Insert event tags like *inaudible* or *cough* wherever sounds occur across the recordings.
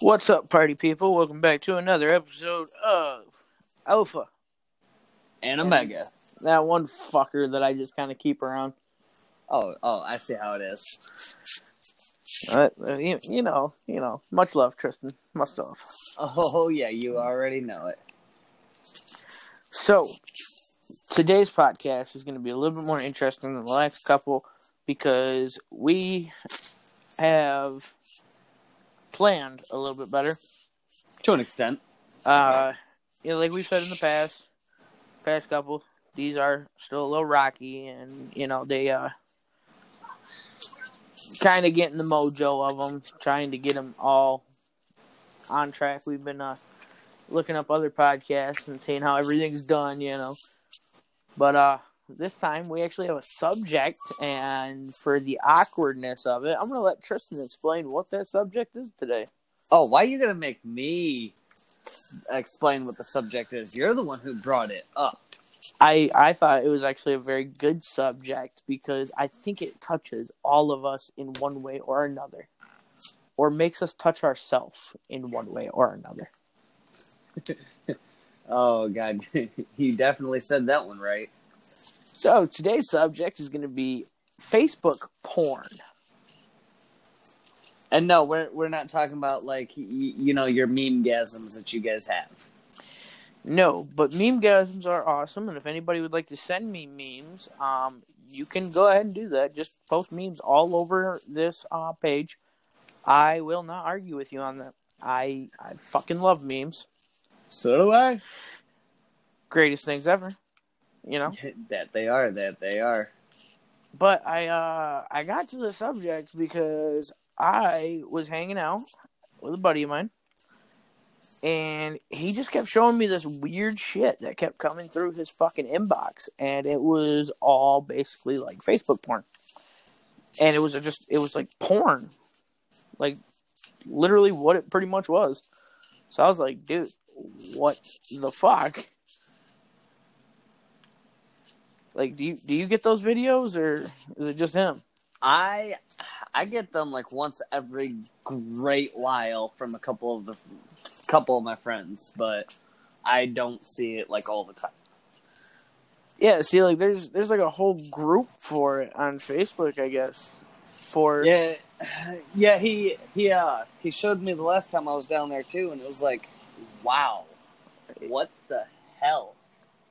What's up, party people? Welcome back to another episode of Alpha. And Omega. That one fucker that I just kind of keep around. Oh, oh, I see how it is. Uh, you, you know, you know. Much love, Tristan. Much love. Oh, yeah, you already know it. So, today's podcast is going to be a little bit more interesting than the last couple because we have planned a little bit better. To an extent. Uh, you know, like we've said in the past, past couple, these are still a little rocky, and you know they uh kind of getting the mojo of them, trying to get them all on track. We've been uh looking up other podcasts and seeing how everything's done, you know. But uh this time we actually have a subject, and for the awkwardness of it, I'm gonna let Tristan explain what that subject is today. Oh, why are you going to make me explain what the subject is? You're the one who brought it up. I I thought it was actually a very good subject because I think it touches all of us in one way or another, or makes us touch ourselves in one way or another. *laughs* Oh, God. *laughs* you definitely said that one right. So today's subject is going to be Facebook porn. And no, we're we're not talking about like y- you know your meme gasms that you guys have. No, but meme gasms are awesome, and if anybody would like to send me memes, um, you can go ahead and do that. Just post memes all over this uh, page. I will not argue with you on that. I I fucking love memes. So do I. Greatest things ever. You know. *laughs* that they are. That they are. But I uh I got to the subject because I was hanging out with a buddy of mine and he just kept showing me this weird shit that kept coming through his fucking inbox and it was all basically like Facebook porn. And it was just it was like porn. Like literally what it pretty much was. So I was like, dude, what the fuck? Like do you do you get those videos or is it just him? I I get them like once every great while from a couple of the couple of my friends, but I don't see it like all the time. Yeah, see, like there's there's like a whole group for it on Facebook, I guess. For Yeah, *sighs* yeah. He he uh he showed me the last time I was down there too, and it was like, wow, what the hell?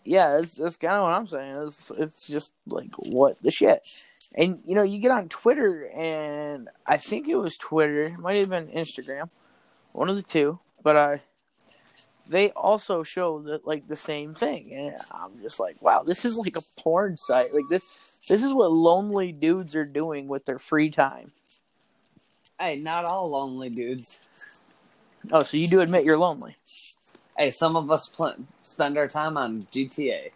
Yeah, that's that's kind of what I'm saying. It's it's just like what the shit. And you know, you get on Twitter, and I think it was Twitter, it might have been Instagram, one of the two. But uh, they also show that like the same thing, and I'm just like, wow, this is like a porn site. Like this, this is what lonely dudes are doing with their free time. Hey, not all lonely dudes. Oh, so you do admit you're lonely? Hey, some of us pl- spend our time on GTA.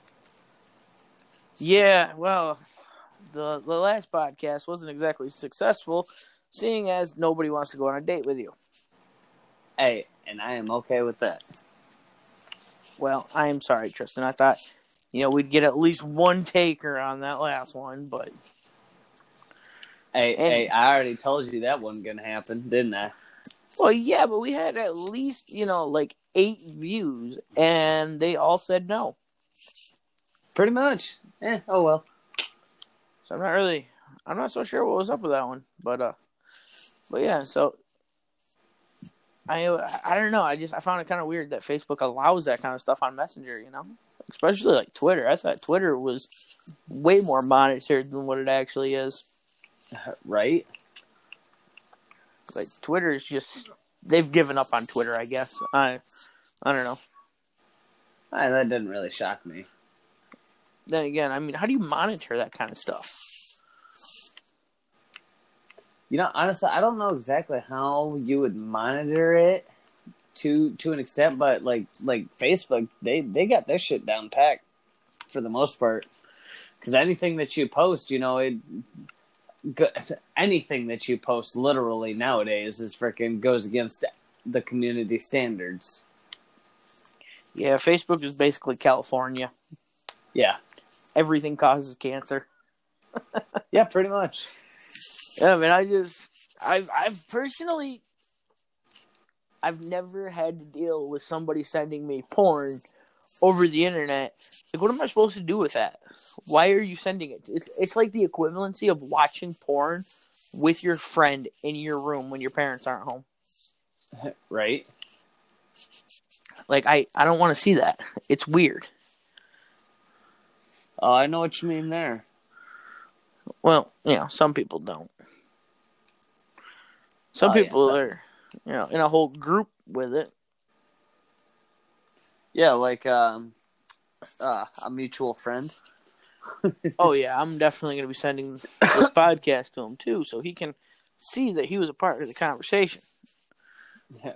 Yeah, well, the the last podcast wasn't exactly successful, seeing as nobody wants to go on a date with you. Hey, and I am okay with that. Well, I am sorry, Tristan. I thought, you know, we'd get at least one taker on that last one, but Hey, And- hey, I already told you that wasn't gonna happen, didn't I? Well, yeah, but we had at least you know like eight views, and they all said no. Pretty much. Eh, oh well. So I'm not really, I'm not so sure what was up with that one, but uh, but yeah, so. I I don't know. I just I found it kind of weird that Facebook allows that kind of stuff on Messenger. You know, especially like Twitter. I thought Twitter was way more monitored than what it actually is. *laughs* Right? Like Twitter is just they've given up on Twitter. I guess I I don't know. Ah, that didn't really shock me. Then again, I mean, how do you monitor that kind of stuff? You know, honestly, I don't know exactly how you would monitor it to to an extent, but like like Facebook, they they got their shit down packed for the most part. Because anything that you post, you know, it anything that you post literally nowadays is freaking goes against the community standards. Yeah, Facebook is basically California. Yeah, Everything causes cancer. *laughs* yeah, pretty much. Yeah, I mean, I just, I've, I've personally, I've never had to deal with somebody sending me porn over the internet. Like, what am I supposed to do with that? Why are you sending it? It's it's like the equivalency of watching porn with your friend in your room when your parents aren't home. *laughs* Right. Like, I I don't want to see that. It's weird. Oh, I know what you mean there. Well, you know, some people don't. Some Oh, yeah, people are, you know, in a whole group with it. Yeah, like um, uh, a mutual friend. *laughs* Oh yeah, I'm definitely going to be sending this *coughs* podcast to him too, so he can see that he was a part of the conversation. Yeah.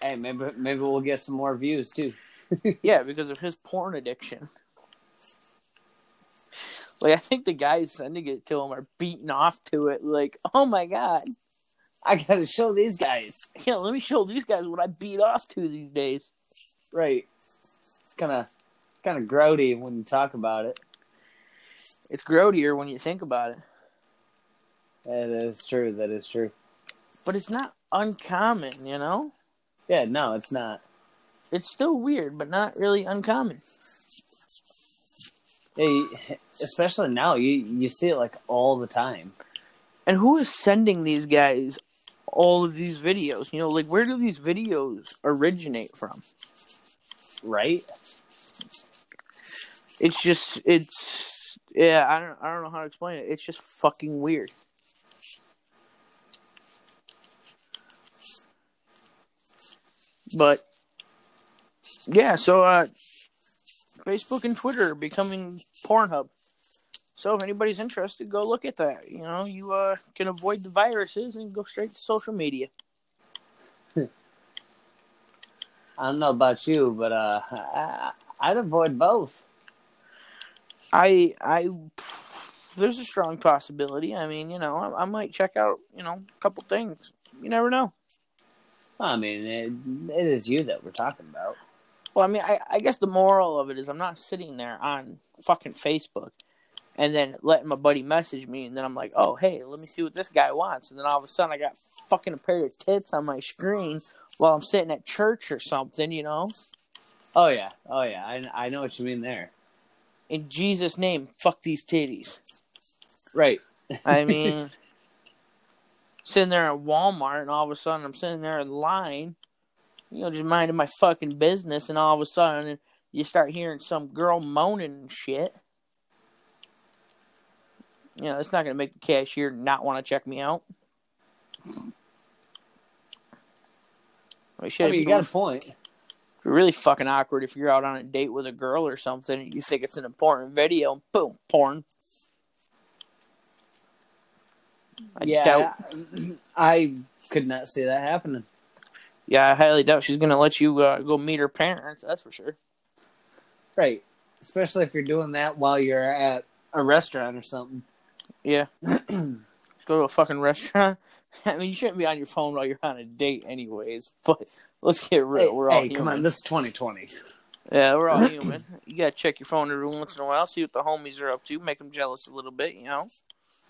Hey, maybe maybe we'll get some more views too. *laughs* Yeah, because of his porn addiction. Like I think the guys sending it to him are beating off to it. Like, oh my god, I gotta show these guys. *laughs* yeah, let me show these guys what I beat off to these days. Right. It's kind of kind of grody when you talk about it. It's grodier when you think about it, Yeah, that is true. That is true. but it's not uncommon. You know, Yeah, no, it's not. it's still weird, but not really uncommon. Yeah, especially now, you you see it like all the time. And who is sending these guys all of these videos? You know, like where do these videos originate from? Right? It's just it's yeah, I don't I don't know how to explain it. It's just fucking weird. But yeah, so uh Facebook and Twitter are becoming Pornhub. So if anybody's interested, go look at that. You know, you uh can avoid the viruses and go straight to social media. I don't know about you, but uh, I, I'd avoid both. I I there's a strong possibility. I mean, you know, I, I might check out, you know, a couple things. You never know. I mean, it, it is you that we're talking about. Well, I mean, I, I guess the moral of it is I'm not sitting there on fucking Facebook and then letting my buddy message me, and then I'm like, oh, hey, let me see what this guy wants. And then all of a sudden I got fucking a pair of tits on my screen while I'm sitting at church or something, you know? Oh yeah, oh yeah, I I know what you mean there. In Jesus' name, fuck these titties. Right. I *laughs* mean, sitting there at Walmart, and all of a sudden I'm sitting there in line, you know, just minding my fucking business, and all of a sudden you start hearing some girl moaning and shit. You know, it's not going to make the cashier not want to check me out. I mean, you got a point. really fucking awkward if you're out on a date with a girl or something, and you think it's an important video, and boom, porn. I yeah, doubt *clears throat* I could not see that happening. Yeah, I highly doubt she's gonna let you uh, go meet her parents. That's for sure. Right. Especially if you're doing that while you're at a restaurant or something. Yeah, *clears throat* just go to a fucking restaurant. *laughs* I mean, you shouldn't be on your phone while you're on a date, anyways. But let's get real. Hey, we're all hey, human. come on, this is 2020. Yeah, we're all *clears throat* human. You gotta check your phone every once in a while, see what the homies are up to, make them jealous a little bit. You know,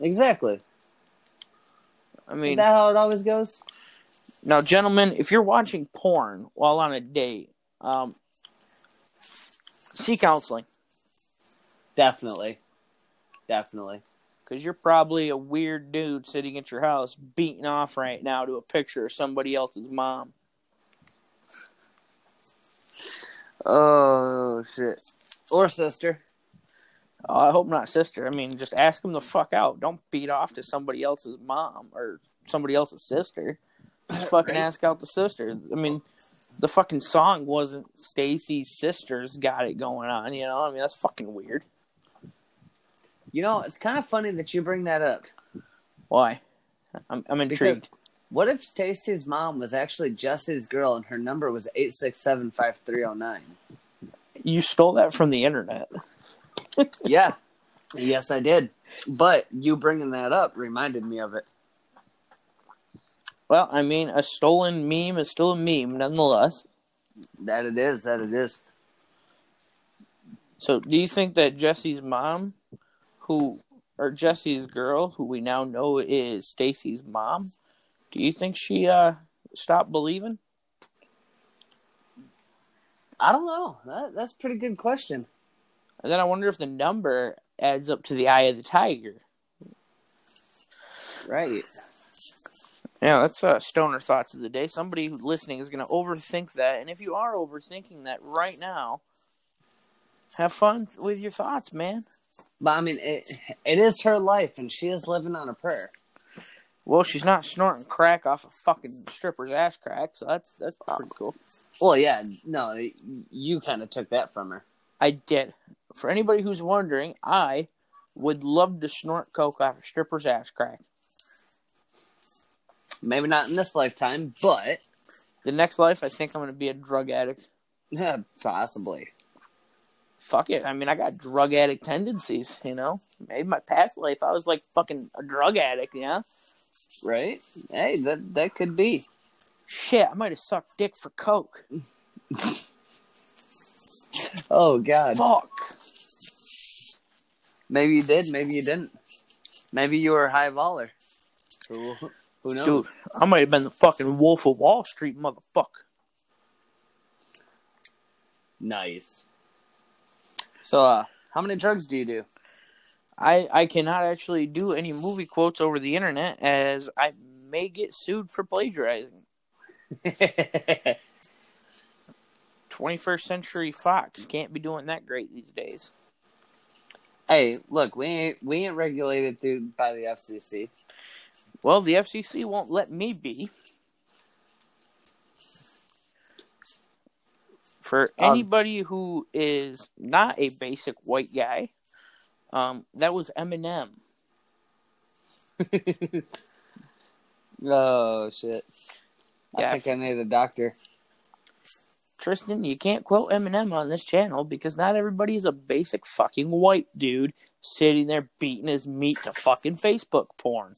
Exactly. I Is mean, that how it always goes? now, gentlemen, if you're watching porn while on a date, um, see counseling Definitely. Definitely. Because you're probably a weird dude sitting at your house beating off right now to a picture of somebody else's mom. Oh shit. Or sister. Oh, I hope not, sister. I mean, just ask him the fuck out. Don't beat off to somebody else's mom or somebody else's sister. Just *laughs* fucking Right. ask out the sister. I mean, the fucking song wasn't Stacy's sisters got it going on. You know, I mean that's fucking weird. You know, it's kind of funny that you bring that up. Why? I'm I'm intrigued. What if Stacy's mom was actually Jesse's girl and her number was 8675309? You stole that from the internet. *laughs* yeah. Yes, I did. But you bringing that up reminded me of it. Well, I mean, a stolen meme is still a meme, nonetheless. That it is. That it is. So, do you think that Jesse's mom, who or Jesse's girl, who we now know is Stacy's mom, do you think she uh stopped believing? I don't know. That, that's a pretty good question. And then I wonder if the number adds up to the eye of the tiger. Right. Yeah, that's uh, stoner thoughts of the day. Somebody who's listening is going to overthink that, and if you are overthinking that right now, have fun with your thoughts, man. But I mean, it it is her life, and she is living on a prayer. Well, she's not snorting crack off a fucking stripper's ass crack, so that's that's pretty cool. Well, yeah, no, you kind of took that from her. I did. For anybody who's wondering, I would love to snort coke off a stripper's ass crack. Maybe not in this lifetime, but The next life, I think I'm going to be a drug addict. yeah, *laughs* possibly. Fuck it. I mean, I got drug addict tendencies, you know? Maybe my past life, I was like fucking a drug addict, yeah? Right? Hey, that that could be. Shit, I might have sucked dick for coke. *laughs* Oh God. Fuck. Maybe you did. Maybe you didn't. Maybe you were a high baller. Who who knows? Dude, I might have been the fucking Wolf of Wall Street motherfucker. Nice. So, uh, how many drugs do you do? I, I cannot actually do any movie quotes over the internet as I may get sued for plagiarizing. *laughs* 21st Century Fox can't be doing that great these days. hey, look, we ain't we ain't regulated through by the FCC. Well, the FCC won't let me be. For Um, anybody who is not a basic white guy, um, that was Eminem. *laughs* oh shit! Yeah. I think I need a doctor. Tristan, you can't quote Eminem on this channel because not everybody is a basic fucking white dude sitting there beating his meat to fucking Facebook porn.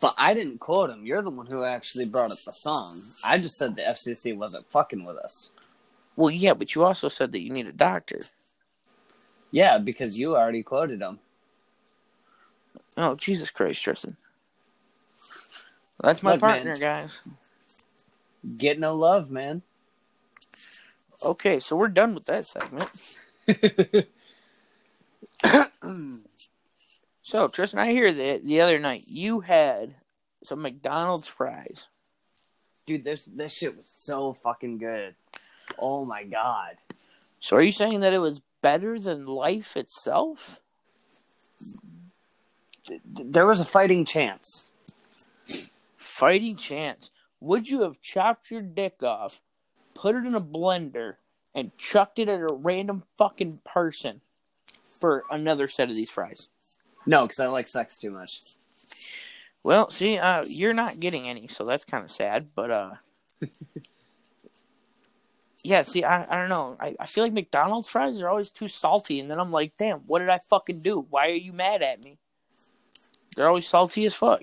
But I didn't quote him. You're the one who actually brought up the song. I just said the FCC wasn't fucking with us. Well, yeah, but you also said that you need a doctor. Yeah, because you already quoted him. Oh, Jesus Christ, Tristan. That's my Look, man. partner, guys. Getting a love, man. Okay, so we're done with that segment. *laughs* *clears throat* So, Tristan, I hear that the other night you had some McDonald's fries. Dude, this this shit was so fucking good. Oh my god. So, are you saying that it was better than life itself? There was a fighting chance. Fighting chance. Would you have chopped your dick off, put it in a blender, and chucked it at a random fucking person for another set of these fries? No, because I like sex too much. Well, see, uh, you're not getting any, so that's kind of sad. But uh, *laughs* yeah, see, I, I don't know. I, I feel like McDonald's fries are always too salty, and then I'm like, damn, what did I fucking do? Why are you mad at me? They're always salty as fuck.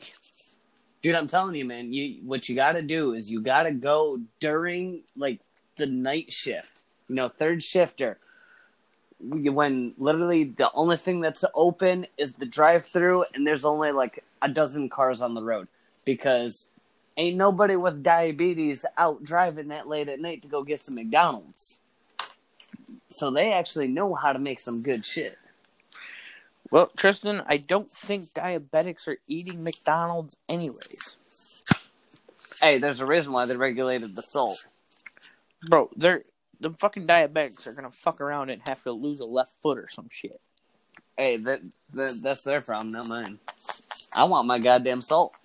Dude, I'm telling you, man, you what you gotta do is you gotta go during like the night shift. You know, third shifter. When literally the only thing that's open is the drive through and there's only like a dozen cars on the road. Because ain't nobody with diabetes out driving that late at night to go get some McDonald's. So they actually know how to make some good shit. Well, Tristan, I don't think diabetics are eating McDonald's anyways. Hey, there's a reason why they regulated the salt. Bro, they're the fucking diabetics are gonna fuck around and have to lose a left foot or some shit. Hey, that, that that's their problem, not mine. I want my goddamn salt.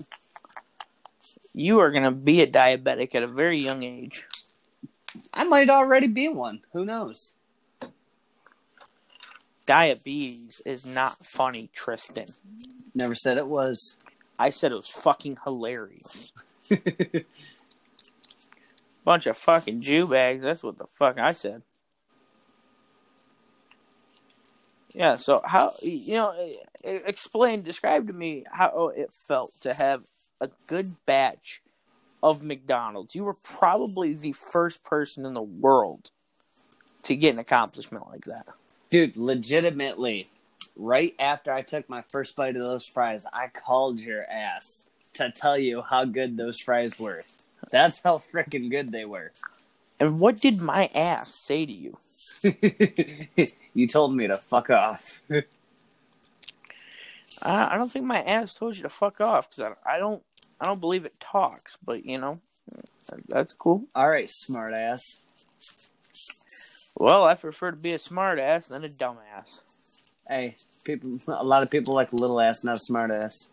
You are gonna be a diabetic at a very young age. I might already be one. Who knows? Diabetes is not funny, Tristan. Never said it was. I said it was fucking hilarious. *laughs* Bunch of fucking Jew bags. That's what the fuck I said. Yeah. So how you know? Explain, describe to me how it felt to have a good batch of McDonald's. You were probably the first person in the world to get an accomplishment like that. Dude, legitimately, right after I took my first bite of those fries, I called your ass to tell you how good those fries were. That's how freaking good they were. And what did my ass say to you? *laughs* you told me to fuck off. *laughs* I, don't think my ass told you to fuck off because I don't I don't believe it talks. But you know, that's cool. All right, smart ass. Well, I prefer to be a smart ass than a dumbass. Hey, people. A lot of people like a little ass, not a smart ass.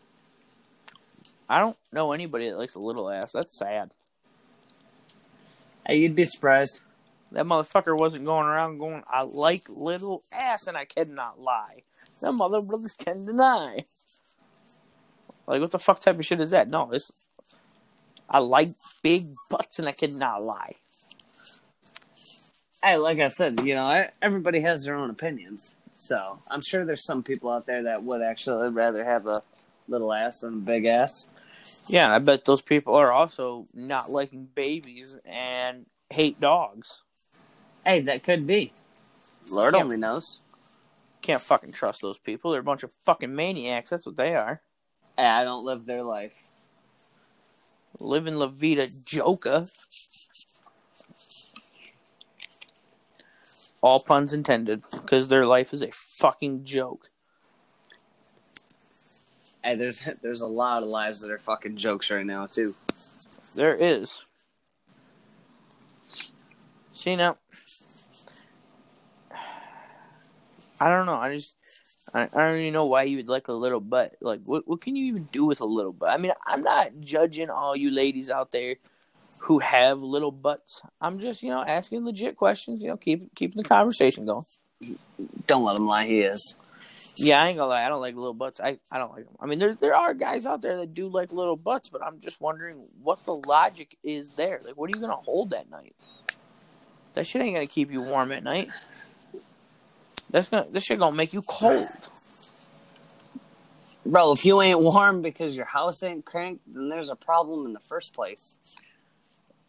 I don't know anybody that likes a little ass. That's sad. Hey, you'd be surprised. That motherfucker wasn't going around going, I like little ass, and I cannot lie. That mother brothers can deny. Like, what the fuck type of shit is that? No, it's. I like big butts, and I cannot lie. Hey, like I said, you know, I, everybody has their own opinions. So I'm sure there's some people out there that would actually rather have a little ass than a big ass. Yeah, I bet those people are also not liking babies and hate dogs. Hey, that could be. Lord only knows. Can't fucking trust those people. They're a bunch of fucking maniacs. That's what they are. Hey, I don't live their life. Living La Vida Joker. All puns intended, because their life is a fucking joke. Hey, there's there's a lot of lives that are fucking jokes right now too. There is. See now, I don't know. I just I, I don't even know why you would like a little butt. Like, what what can you even do with a little butt? I mean, I'm not judging all you ladies out there who have little butts. I'm just you know asking legit questions. You know, keep keeping the conversation going. Don't let him lie. He is. Yeah, I ain't gonna lie. I don't like little butts. I, I don't like them. I mean, there there are guys out there that do like little butts, but I'm just wondering what the logic is there. Like, what are you gonna hold that night? That shit ain't gonna keep you warm at night. That's gonna this shit gonna make you cold. Bro, if you ain't warm because your house ain't cranked, then there's a problem in the first place.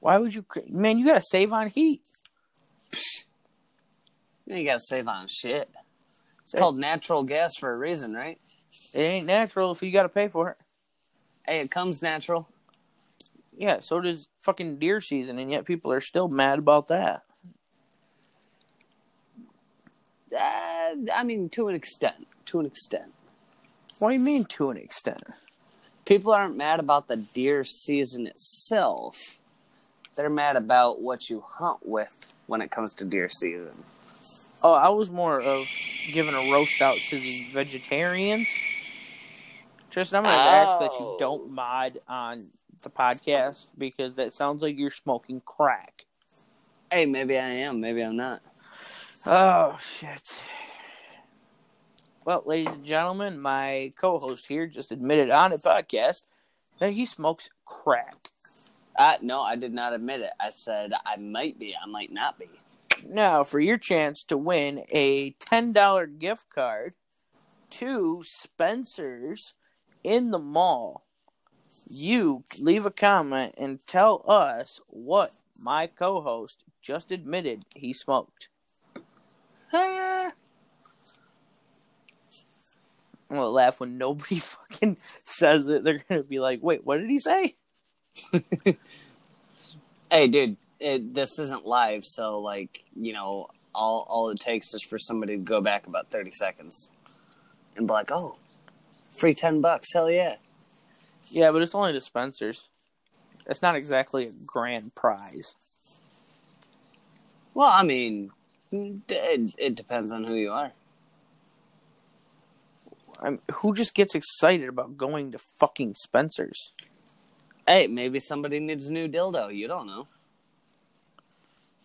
Why would you? cr- Man, you gotta save on heat. You, know, you gotta save on shit. It's Hey. called natural gas for a reason, right? It ain't natural if you gotta pay for it. Hey, it comes natural. Yeah, so does fucking deer season, and yet people are still mad about that. Uh, I mean, to an extent. To an extent. What do you mean to an extent? People aren't mad about the deer season itself. They're mad about what you hunt with when it comes to deer season. Oh, I was more of giving a roast out to the vegetarians. Tristan, I'm going to ask that you Oh. don't mod on the podcast because that sounds like you're smoking crack. Hey, maybe I am, maybe I'm not. Oh, shit. Well, ladies and gentlemen, my co host here just admitted on the podcast that he smokes crack. Uh, no, I did not admit it. I said I might be, I might not be. Now, for your chance to win a $10 gift card to Spencer's in the mall, you leave a comment and tell us what my co host just admitted he smoked. I'm gonna laugh when nobody *laughs* fucking says it. They're gonna be like, wait, what did he say? *laughs* hey, dude, it, this isn't live, so like you know, all all it takes is for somebody to go back about thirty seconds and be like, "Oh, free ten bucks, hell yeah!" Yeah, but it's only the Spencer's. It's not exactly a grand prize. Well, I mean, it, it depends on who you are. I'm, who just gets excited about going to fucking Spencer's? Hey, maybe somebody needs a new dildo. You don't know.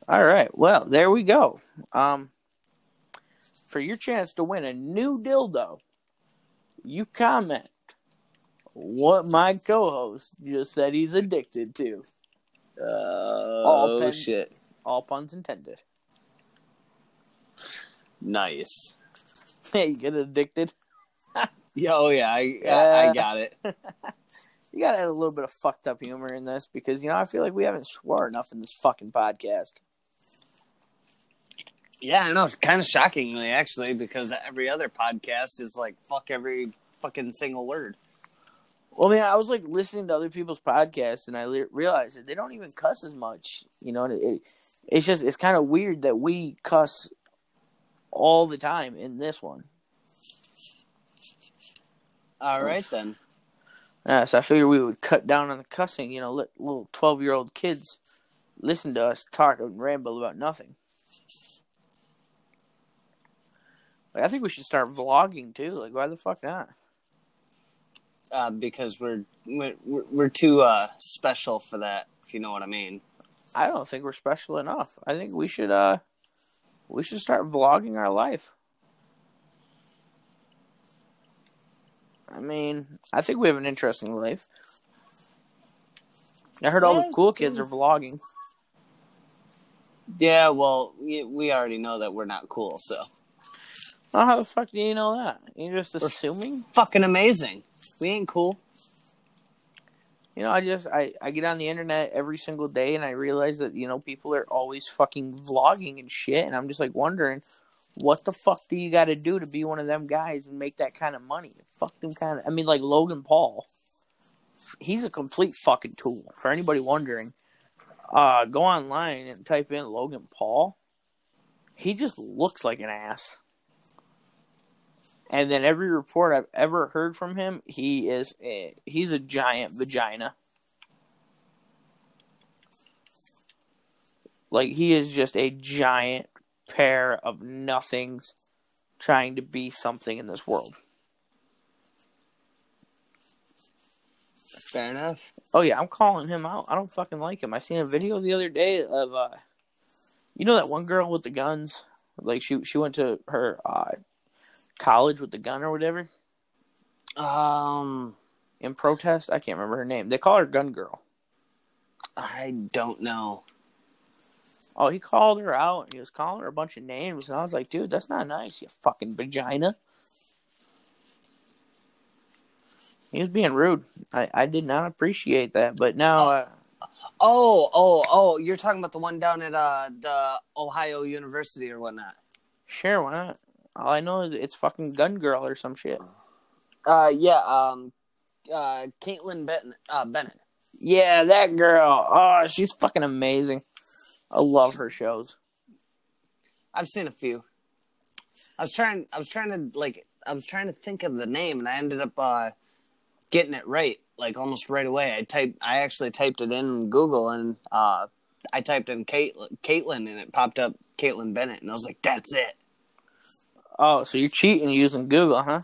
All right. Well, there we go. Um, for your chance to win a new dildo, you comment what my co-host just said he's addicted to. Oh pen- shit! All puns intended. Nice. *laughs* Hey, you get addicted. *laughs* Yeah, oh yeah, I, I, I got it. *laughs* You gotta add a little bit of fucked up humor in this because you know I feel like we haven't swore enough in this fucking podcast. Yeah, I know. It's kind of shockingly, actually, because every other podcast is like fuck every fucking single word. Well, man, I was like listening to other people's podcasts, and I le- realized that they don't even cuss as much. You know, it, it it's just it's kind of weird that we cuss all the time in this one. All right then. Yeah, so I figured we would cut down on the cussing. You know, let little twelve year old kids listen to us talk and ramble about nothing. Like, I think we should start vlogging too. Like, why the fuck not? Uh, because we're we're we're too uh, special for that. If you know what I mean. I don't think we're special enough. I think we should uh we should start vlogging our life. I mean, I think we have an interesting life. I heard all the cool kids are vlogging. Yeah, well, we, we already know that we're not cool, so Oh, how the fuck do you know that? You're just assuming? fucking amazing. We ain't cool. You know, I just I, I get on the internet every single day and I realize that, you know, people are always fucking vlogging and shit and I'm just like wondering what the fuck do you gotta do to be one of them guys and make that kind of money? Fuck them kind of I mean like Logan Paul. He's a complete fucking tool. For anybody wondering, uh go online and type in Logan Paul. He just looks like an ass. And then every report I've ever heard from him, he is a, he's a giant vagina. Like he is just a giant pair of nothings trying to be something in this world. Fair enough. Oh yeah, I'm calling him out. I don't fucking like him. I seen a video the other day of uh you know that one girl with the guns? Like she she went to her uh college with the gun or whatever Um, in protest. I can't remember her name. They call her Gun Girl. I don't know. Oh, he called her out. He was calling her a bunch of names, and I was like, dude, that's not nice, you fucking vagina. He was being rude. I, I did not appreciate that, but now, uh, Oh, oh, oh! You're talking about the one down at uh the Ohio University or whatnot. sure, why not? All I know is it's fucking Gun Girl or some shit. Uh, yeah. Um, uh, Caitlin Benton, uh, Bennett. Yeah, that girl. Oh, she's fucking amazing. I love her shows. I've seen a few. I was trying. I was trying to like. I was trying to think of the name, and I ended up uh, getting it right, like almost right away. I typed. I actually typed it in Google, and uh, I typed in Kate, Caitlin, and it popped up Caitlin Bennett, and I was like, "That's it." Oh, so you're cheating using Google, huh?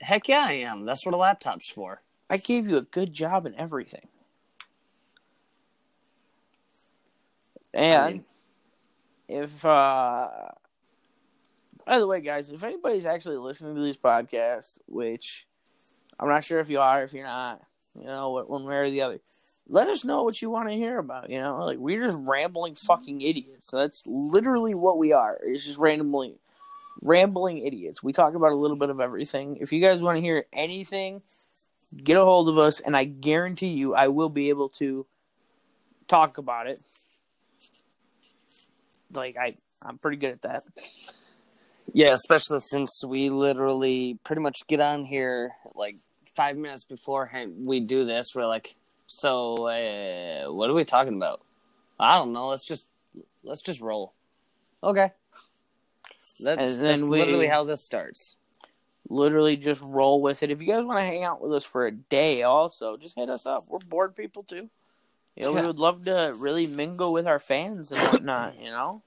Heck yeah, I am. That's what a laptop's for. I gave you a good job in everything. And I mean, if uh by the way guys if anybody's actually listening to these podcasts which i'm not sure if you are if you're not you know one way or the other let us know what you want to hear about you know like we're just rambling fucking idiots so that's literally what we are it's just randomly rambling idiots we talk about a little bit of everything if you guys want to hear anything get a hold of us and i guarantee you i will be able to talk about it like i i'm pretty good at that yeah, especially since we literally pretty much get on here like five minutes before we do this. We're like, so uh, what are we talking about? I don't know. Let's just let's just roll. Okay. That's, And then that's we- literally how this starts. literally just roll with it. If you guys want to hang out with us for a day, also just hit us up. We're bored people too. You know, we would love to really mingle with our fans and whatnot. You know,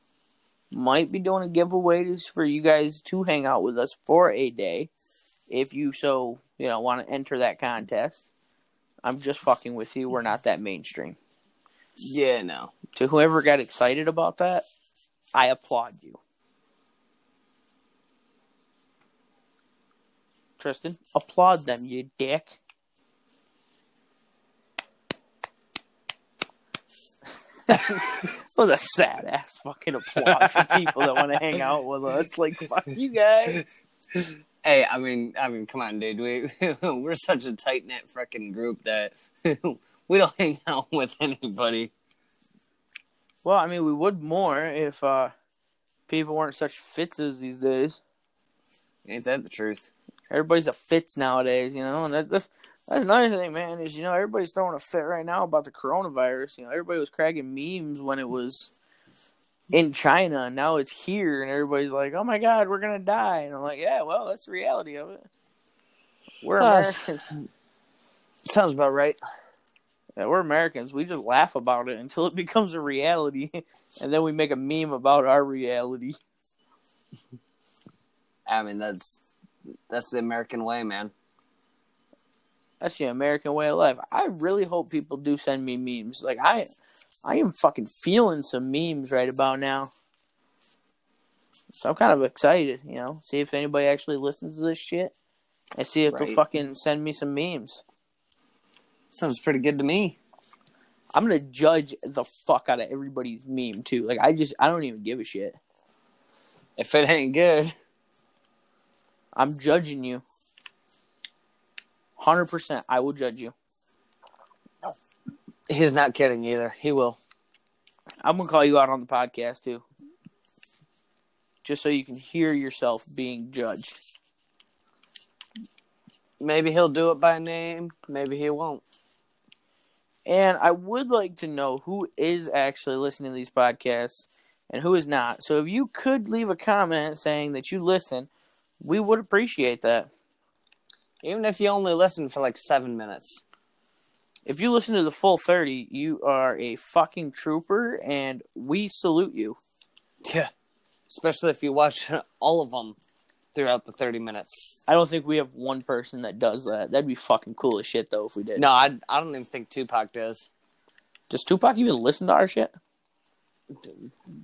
might be doing a giveaway just for you guys to hang out with us for a day, if you so you know want to enter that contest. I'm just fucking with you. We're not that mainstream. Yeah, no. To whoever got excited about that, I applaud you. Tristan, applaud them, you dick. that was a sad ass fucking applause for people that want to hang out with us. Like, fuck you guys. Hey, I mean, I mean, come on, dude. We *laughs* we're such a tight knit freaking group that *laughs* we don't hang out with anybody. Well, I mean, we would more if uh, people weren't such fitzes these days. Ain't that the truth? Everybody's a fitz nowadays, you know, and that, that's That's another thing, man. Is you know everybody's throwing a fit right now about the coronavirus. You know everybody was cracking memes when it was in China. and Now it's here, and everybody's like, "Oh my god, we're gonna die." And I'm like, "Yeah, well, that's the reality of it. We're Uh, Americans. Sounds about right. Yeah, we're Americans. We just laugh about it until it *laughs* becomes a reality, and then we make a meme about our reality." I mean, that's that's the American way, man. That's the American way of life. I really hope people do send me memes. Like I, I am fucking feeling some memes right about now. So I'm kind of excited, you know, see if anybody actually listens to this shit, and see if they'll fucking send me some memes. Sounds pretty good to me. I'm gonna judge the fuck out of everybody's meme too. Like I just, I don't even give a shit. If it ain't good, I'm judging you. Hundred percent, I will judge you. he's not kidding either. He will. I'm gonna call you out on the podcast too, just so you can hear yourself being judged. Maybe he'll do it by name. Maybe he won't. And I would like to know who is actually listening to these podcasts and who is not. So if you could leave a comment saying that you listen, we would appreciate that. Even if you only listen for like seven minutes. If you listen to the full 30, you are a fucking trooper and we salute you. Yeah. Especially if you watch *laughs* all of them throughout the 30 minutes. I don't think we have one person that does that. That'd be fucking cool as shit though if we did. No, I, I don't even think Tupac does. Does Tupac even listen to our shit?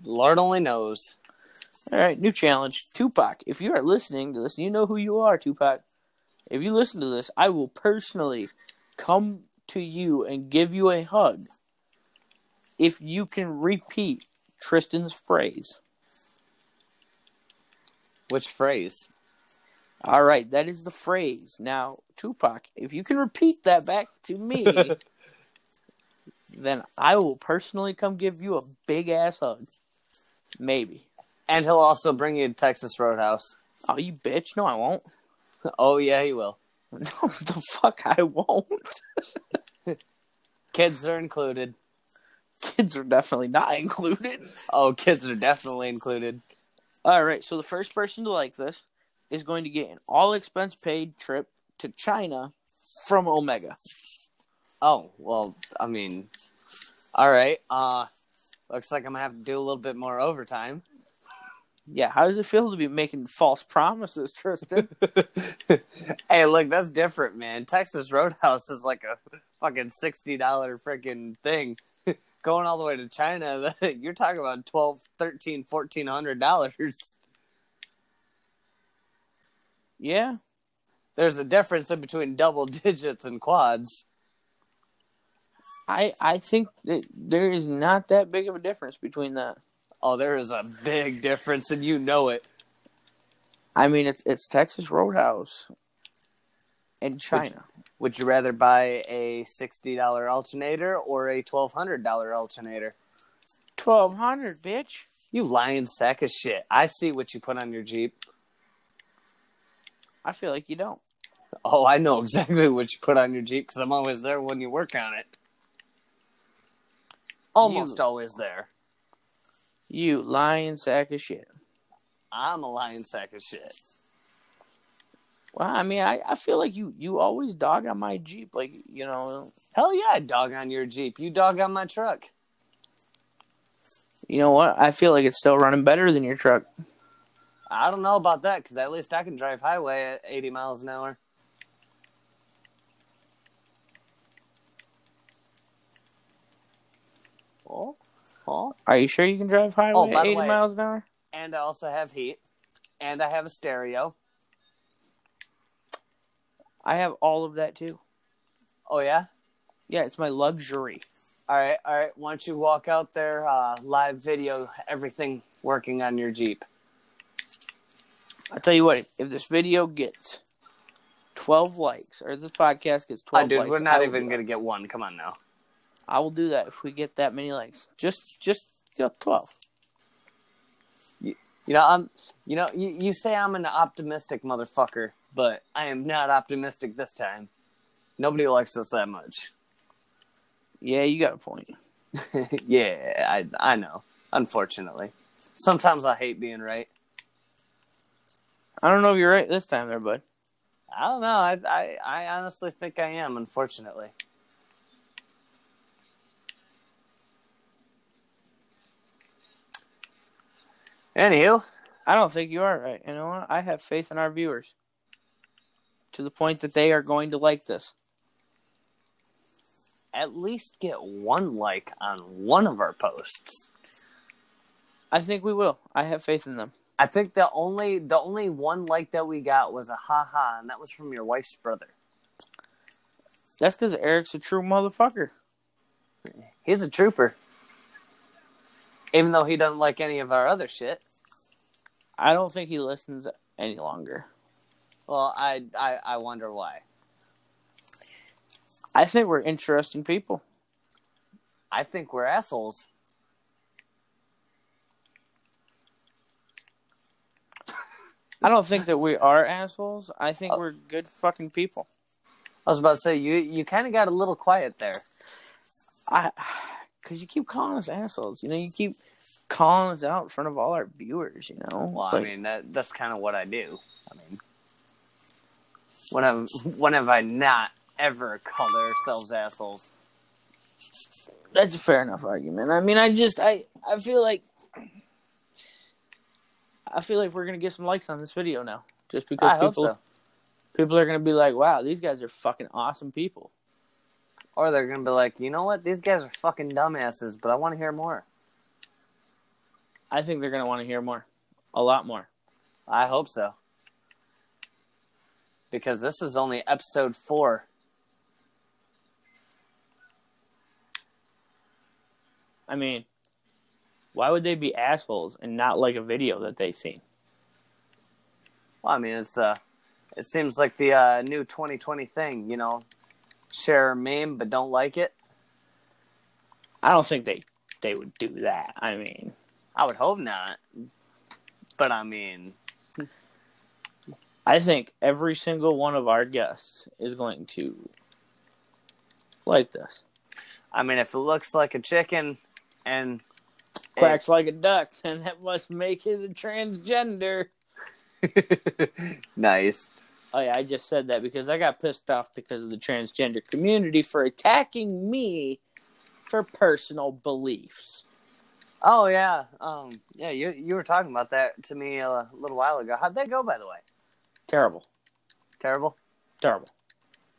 Lord only knows. All right, new challenge. Tupac, if you are listening to this, you know who you are, Tupac. If you listen to this, I will personally come to you and give you a hug if you can repeat Tristan's phrase. Which phrase? All right, that is the phrase. Now, Tupac, if you can repeat that back to me, *laughs* then I will personally come give you a big ass hug. Maybe. And he'll also bring you to Texas Roadhouse. Oh, you bitch. No, I won't. Oh, yeah, he will. *laughs* No, the fuck I won't. Kids are included. Kids are definitely not included. Oh, kids are definitely included. All right, so the first person to like this is going to get an all expense paid trip to China from Omega. Oh, well, I mean, all right. Uh, looks like I'm gonna have to do a little bit more overtime. Yeah, how does it feel to be making false promises, Tristan? *laughs* *laughs* hey, look, that's different, man. Texas Roadhouse is like a fucking sixty dollar freaking thing. *laughs* Going all the way to China, you're talking about twelve, thirteen, fourteen hundred dollars. yeah, There's a difference in between double digits and quads. I I think that there is not that big of a difference between that. Oh, there is a big difference, and you know it. I mean, it's it's Texas Roadhouse in China. Would you rather buy a sixty dollar alternator or a twelve hundred dollar alternator? Twelve hundred, bitch. You lying sack of shit. I see what you put on your Jeep. I feel like you don't. Oh, I know exactly what you put on your Jeep because I'm always there when you work on it. Almost You- always there. You lying sack of shit. I'm a lying sack of shit. Well, I mean, I, I feel like you you always dog on my Jeep, like you know, Hell yeah, I dog on your Jeep. You dog on my truck. you know what? I feel like it's still running better than your truck. I don't know about that because at least I can drive highway at 80 miles an hour. Oh, Are you sure you can drive highway Oh, at 80 way- miles an hour? And I also have heat. And I have a stereo. I have all of that too. Oh, yeah? Yeah, it's my luxury. All right, all right. Why don't you walk out there, uh, live video, everything working on your Jeep? I tell you what, if this video gets 12 likes, or this podcast gets 12 Oh, dude, likes, we're not even going to get one. Come on now. I will do that if we get that many likes. Just, just you know, 12. You know, I'm. You know, you, you say I'm an optimistic motherfucker, but I am not optimistic this time. Nobody likes us that much. Yeah, you got a point. *laughs* yeah, I I know. Unfortunately, sometimes I hate being right. I don't know if you're right this time, there, bud. I don't know. I I, I honestly think I am. Unfortunately. Anywho, I don't think you are right. You know what? I have faith in our viewers to the point that they are going to like this. at least get one like on one of our posts. I think we will. I have faith in them. I think the only the only one like that we got was a haha, and that was from your wife's brother. That's because Eric's a true motherfucker. He's a trooper. Even though he doesn't like any of our other shit. I don't think he listens any longer. Well, I I, I wonder why. I think we're interesting people. I think we're assholes. I don't think that we are assholes. I think Oh. we're good fucking people. I was about to say you you kind of got a little quiet there. I, because you keep calling us assholes. You know, you keep calling us out in front of all our viewers. You know. Well, I mean that that's kind of what I do. I mean, when have when have I not ever called ourselves assholes? that's a fair enough argument. I mean, I just, I, I feel like, I feel like we're gonna get some likes on this video now, just because I people, so. people are gonna be like, wow, these guys are fucking awesome people. Or they're gonna be like, you know what? These guys are fucking dumbasses, but I want to hear more. I think they're gonna want to hear more, a lot more. I hope so. Because this is only episode four. I mean, why would they be assholes and not like a video that they've seen? Well, I mean, it's uh, it seems like the uh, new 2020 thing. You know, share a meme but don't like it. I don't think they they would do that. I mean, I would hope not. But I mean, I think every single one of our guests is going to like this. I mean, if it looks like a chicken and Quacks like a duck, *laughs* and that must make it a transgender. *laughs* nice. Oh yeah, I just said that because I got pissed off because of the transgender community for attacking me for personal beliefs. Oh yeah, um, yeah. You you were talking about that to me a little while ago. How'd that go, by the way? Terrible. Terrible. Terrible.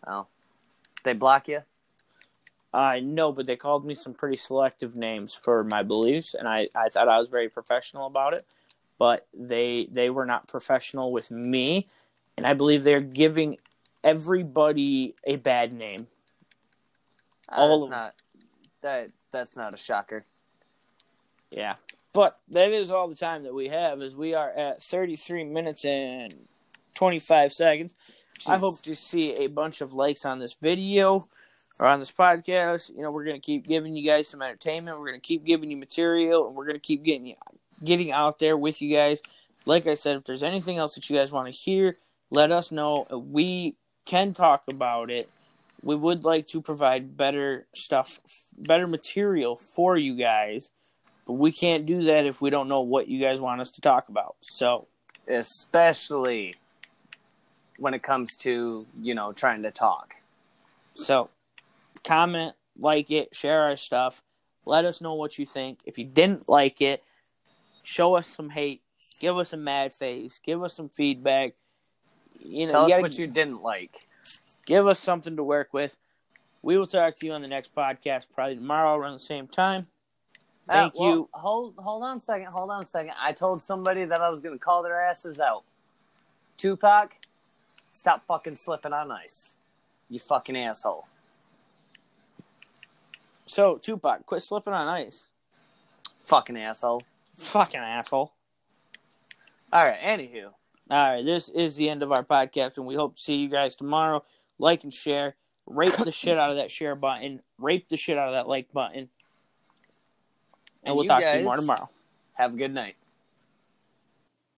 Oh, they block you. I know, but they called me some pretty selective names for my beliefs, and I, I thought I was very professional about it. But they they were not professional with me, and I believe they're giving everybody a bad name. All Uh, that's not that. That's not a shocker. Yeah. But that is all the time that we have, as we are at 33 minutes and 25 seconds. I hope to see a bunch of likes on this video or on this podcast. You know, we're going to keep giving you guys some entertainment. We're going to keep giving you material, and we're going to keep getting you, getting out there with you guys. Like I said, if there's anything else that you guys want to hear, let us know. We can talk about it. We would like to provide better stuff, better material for you guys, but we can't do that if we don't know what you guys want us to talk about. So, especially when it comes to you know trying to talk. So, comment, like it, share our stuff. Let us know what you think. If you didn't like it, show us some hate. Give us a mad face. Give us some feedback. You know, Tell you us what you didn't like. give us something to work with. We will talk to you on the next podcast, probably tomorrow around the same time. Thank Uh, well, you. Hold hold on a second. Hold on a second. I told somebody that I was going to call their asses out. Tupac, stop fucking slipping on ice. You fucking asshole. So, Tupac, quit slipping on ice. Fucking asshole. Fucking asshole. All right. Anywho, All right, this is the end of our podcast, and we hope to see you guys tomorrow. Like and share. Rape the shit out of that share button. Rape the shit out of that like button. And, And we'll talk to you more tomorrow. have a good night.